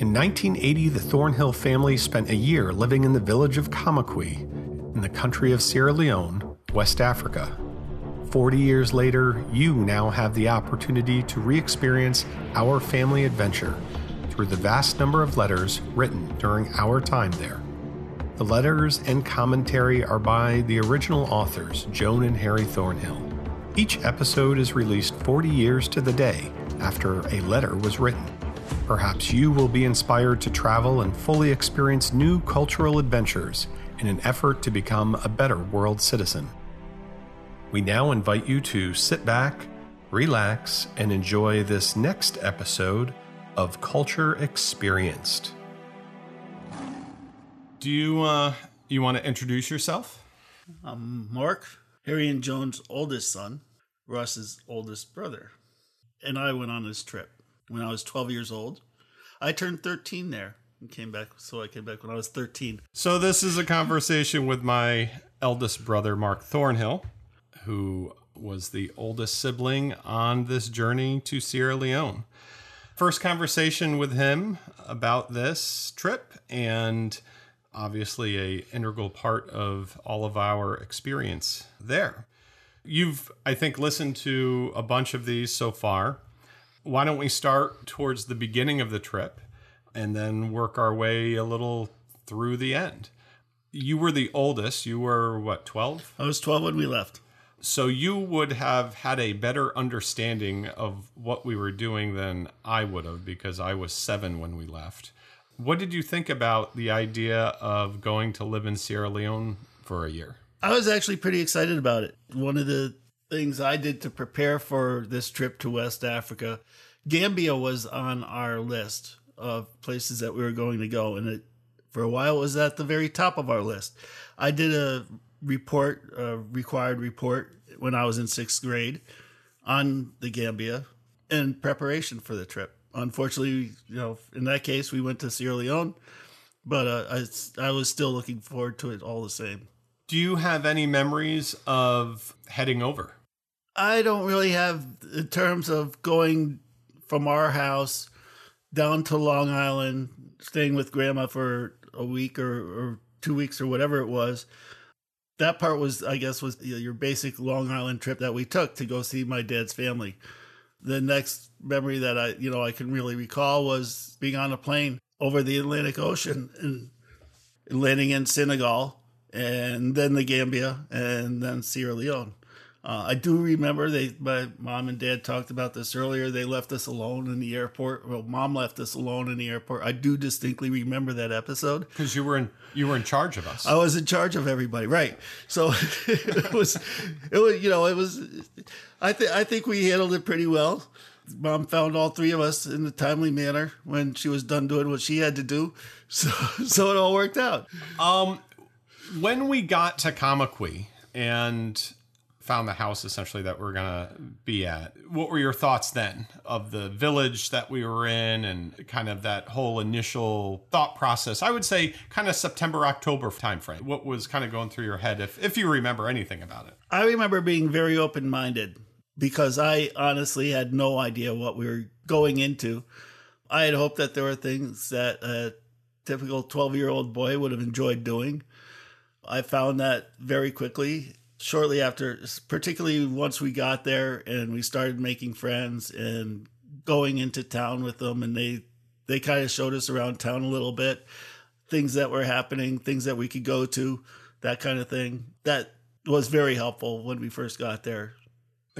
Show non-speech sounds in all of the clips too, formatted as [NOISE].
In 1980, the Thornhill family spent a year living in the village of Kamakwi in the country of Sierra Leone, West Africa. 40 years later, you now have the opportunity to re experience our family adventure through the vast number of letters written during our time there. The letters and commentary are by the original authors, Joan and Harry Thornhill. Each episode is released 40 years to the day after a letter was written. Perhaps you will be inspired to travel and fully experience new cultural adventures in an effort to become a better world citizen. We now invite you to sit back, relax, and enjoy this next episode of Culture Experienced. Do you uh, you want to introduce yourself? I'm Mark, Harry and Joan's oldest son, Russ's oldest brother, and I went on this trip when I was 12 years old. I turned 13 there and came back, so I came back when I was 13. So this is a conversation with my eldest brother, Mark Thornhill, who was the oldest sibling on this journey to Sierra Leone. First conversation with him about this trip and obviously a integral part of all of our experience there. You've I think listened to a bunch of these so far. Why don't we start towards the beginning of the trip and then work our way a little through the end? You were the oldest. You were what, 12? I was 12 when we left. So you would have had a better understanding of what we were doing than I would have because I was seven when we left. What did you think about the idea of going to live in Sierra Leone for a year? I was actually pretty excited about it. One of the things I did to prepare for this trip to West Africa, Gambia was on our list of places that we were going to go, and it for a while it was at the very top of our list. I did a report, a required report, when I was in sixth grade on the Gambia in preparation for the trip. Unfortunately, you know, in that case, we went to Sierra Leone, but uh, I, I was still looking forward to it all the same. Do you have any memories of heading over? I don't really have, in terms of going from our house down to Long Island, staying with grandma for a week or, or two weeks or whatever it was. That part was, I guess, was your basic Long Island trip that we took to go see my dad's family. The next memory that I, you know, I can really recall was being on a plane over the Atlantic Ocean and landing in Senegal and then the Gambia and then Sierra Leone. Uh, I do remember they, my mom and dad talked about this earlier. They left us alone in the airport. Well, mom left us alone in the airport. I do distinctly remember that episode because you were in you were in charge of us. I was in charge of everybody, right? So [LAUGHS] it was, it was, you know, it was. I think I think we handled it pretty well. Mom found all three of us in a timely manner when she was done doing what she had to do. [LAUGHS] So so it all worked out. Um, when we got to Kamakwi and found the house essentially that we're gonna be at. What were your thoughts then of the village that we were in and kind of that whole initial thought process? I would say kind of September October timeframe. What was kind of going through your head if if you remember anything about it? I remember being very open minded because I honestly had no idea what we were going into. I had hoped that there were things that a typical 12 year old boy would have enjoyed doing. I found that very quickly shortly after, particularly once we got there and we started making friends and going into town with them, and they they kind of showed us around town a little bit, things that were happening, things that we could go to, that kind of thing. That was very helpful when we first got there.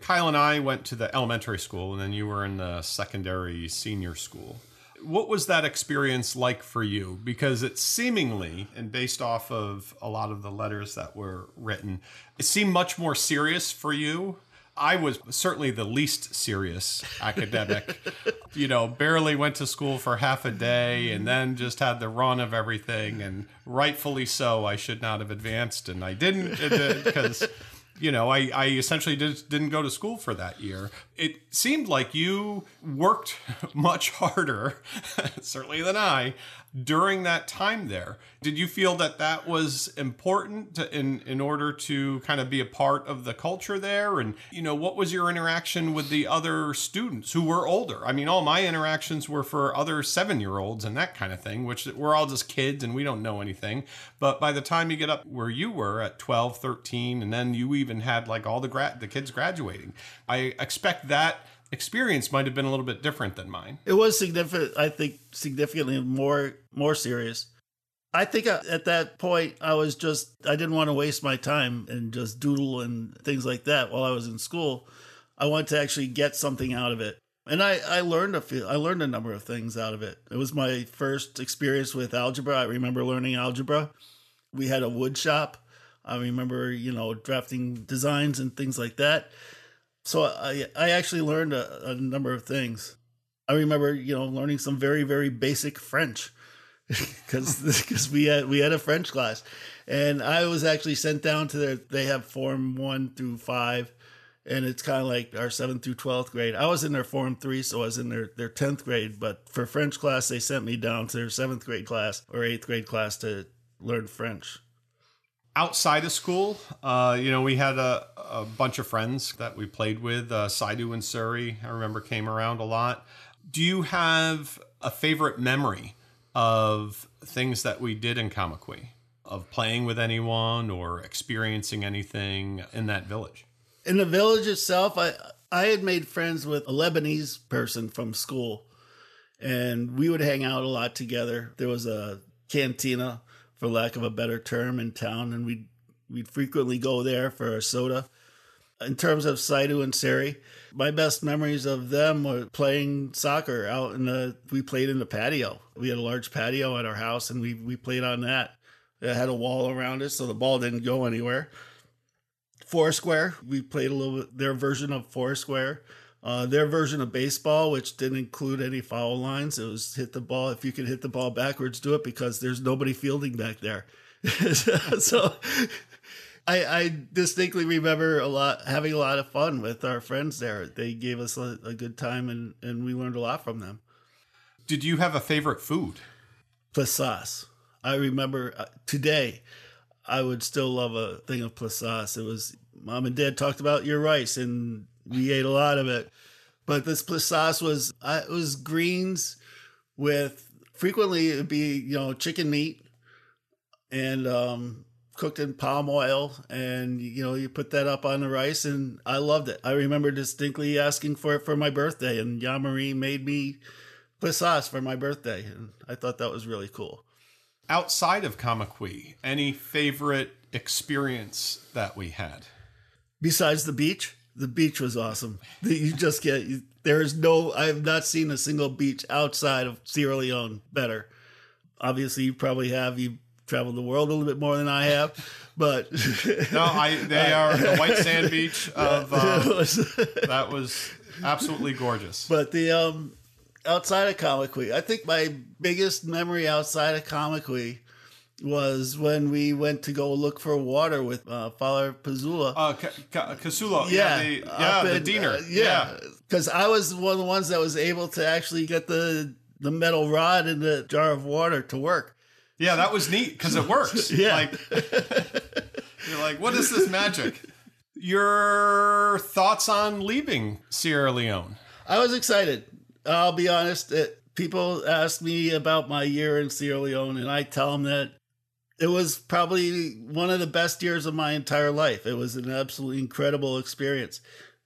Kyle and I went to the elementary school, and then you were in the secondary senior school what was that experience like for you? Because it seemingly, and based off of a lot of the letters that were written, it seemed much more serious for you. I was certainly the least serious academic. [LAUGHS] you know, barely went to school for half a day and then just had the run of everything. And rightfully so, I should not have advanced, and I didn't because you know, I, I essentially did, didn't go to school for that year. It seemed like you worked [LAUGHS] much harder, [LAUGHS] certainly than I, during that time there. Did you feel that that was important to, in in order to kind of be a part of the culture there? And you know, what was your interaction with the other students who were older? I mean, all my interactions were for other seven year olds and that kind of thing, which we're all just kids and we don't know anything. But by the time you get up where you were at 12, 13, and then you even had like all the grad the kids graduating, I expect that experience might have been a little bit different than mine. It was significant. I think significantly more more serious. I think uh, at that point I was just I didn't want to waste my time and just doodle and things like that while I was in school. I wanted to actually get something out of it. And I, I learned a few I learned a number of things out of it. It was my first experience with algebra. I remember learning algebra. We had a wood shop. I remember, you know, drafting designs and things like that. So I I actually learned a, a number of things. I remember you know learning some very very basic French [LAUGHS] because because [LAUGHS] we had we had a French class, and I was actually sent down to their they have form one through five, and it's kind of like our seventh through twelfth grade. I was in their form three, so I was in their their tenth grade. But for French class, they sent me down to their seventh grade class or eighth grade class to learn French outside of school, uh, you know, we had a, a, bunch of friends that we played with. Uh, Saidu and Surrey, I remember, came around a lot. Do you have a favorite memory of things that we did in Kamakwi, of playing with anyone or experiencing anything in that village? In the village itself, I I had made friends with a Lebanese person from school, and we would hang out a lot together. There was a cantina for lack of a better term, in town, and we'd we'd frequently go there for a soda. In terms of Saidu and Sari, my best memories of them were playing soccer out in the. We played in the patio. We had a large patio at our house, and we we played on that. It had a wall around it, so the ball didn't go anywhere. Foursquare, we played a little bit their version of Foursquare. Uh, their version of baseball, which didn't include any foul lines, it was hit the ball. If you could hit the ball backwards, do it because there's nobody fielding back there. [LAUGHS] so I, I, distinctly remember a lot having a lot of fun with our friends there. They gave us a, a good time and, and we learned a lot from them. Did you have a favorite food? Plasas. I remember uh, today I would still love a thing of plasas. It was mom and dad talked about your rice and we ate a lot of it. But this sauce was uh, it was greens with frequently it'd be you know chicken meat and um, cooked in palm oil, and you know you put that up on the rice, and I loved it. I remember distinctly asking for it for my birthday, and Yamari made me sauce for my birthday, and I thought that was really cool. Outside of Kamakwi, any favorite experience that we had? Besides the beach? The beach was awesome. You just get there is no. I have not seen a single beach outside of Sierra Leone better. Obviously, you probably have. You traveled the world a little bit more than I have, but [LAUGHS] no, I they are the white sand beach [LAUGHS] of uh, [LAUGHS] that was absolutely gorgeous. But the um outside of Kamakwi, I think my biggest memory outside of Kamakwi was when we went to go look for water with uh, Father Pazula. Uh, Kasula. Yeah, yeah, the, yeah, the diener. Uh, yeah, because I was one of the ones that was able to actually get the the metal rod in the jar of water to work. Yeah, that was neat because it works. [LAUGHS] yeah, like [LAUGHS] you're like, what is this magic? Your thoughts on leaving Sierra Leone? I was excited. I'll be honest. It, people ask me about my year in Sierra Leone, and I tell them that it was probably one of the best years of my entire life. It was an absolutely incredible experience.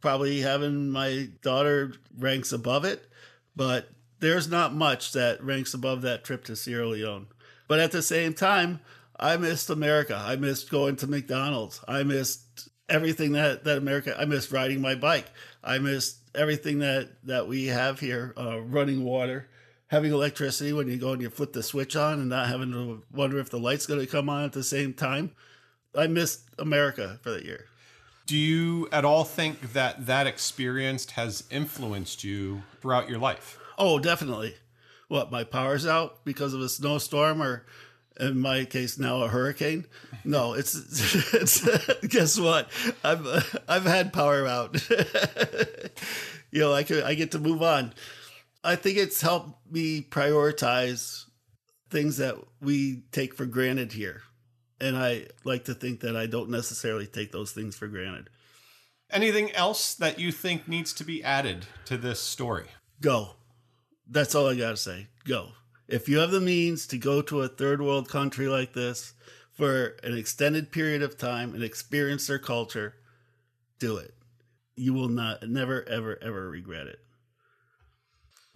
Probably having my daughter ranks above it, but there's not much that ranks above that trip to Sierra Leone. But at the same time, I missed America. I missed going to McDonald's. I missed everything that, that America, I missed riding my bike. I missed everything that, that we have here, uh, running water having electricity when you go and you flip the switch on and not having to wonder if the light's going to come on at the same time. I missed America for that year. Do you at all think that that experience has influenced you throughout your life? Oh, definitely. What, my power's out because of a snowstorm or in my case now a hurricane. No, it's [LAUGHS] it's guess what? I've I've had power out. [LAUGHS] you know, I could I get to move on. I think it's helped me prioritize things that we take for granted here. And I like to think that I don't necessarily take those things for granted. Anything else that you think needs to be added to this story? Go. That's all I got to say. Go. If you have the means to go to a third world country like this for an extended period of time and experience their culture, do it. You will not, never, ever, ever regret it.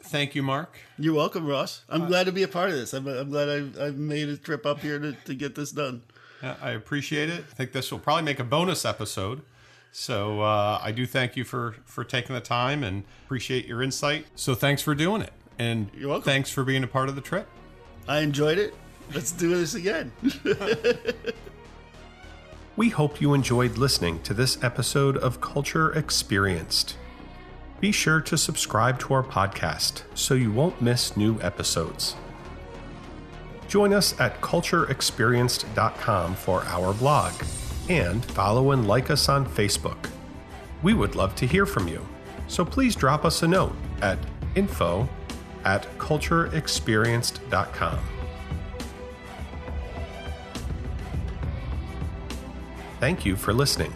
Thank you, Mark. You're welcome, Ross. I'm glad to be a part of this. I'm, I'm glad I've, I've made a trip up here to, to get this done. I appreciate it. I think this will probably make a bonus episode. So uh, I do thank you for for taking the time and appreciate your insight. So thanks for doing it, and You're welcome. thanks for being a part of the trip. I enjoyed it. Let's do this again. [LAUGHS] We hope you enjoyed listening to this episode of Culture Experienced. Be sure to subscribe to our podcast so you won't miss new episodes. Join us at cultureexperienced.com for our blog and follow and like us on Facebook. We would love to hear from you, so please drop us a note at info at cultureexperienced.com. Thank you for listening.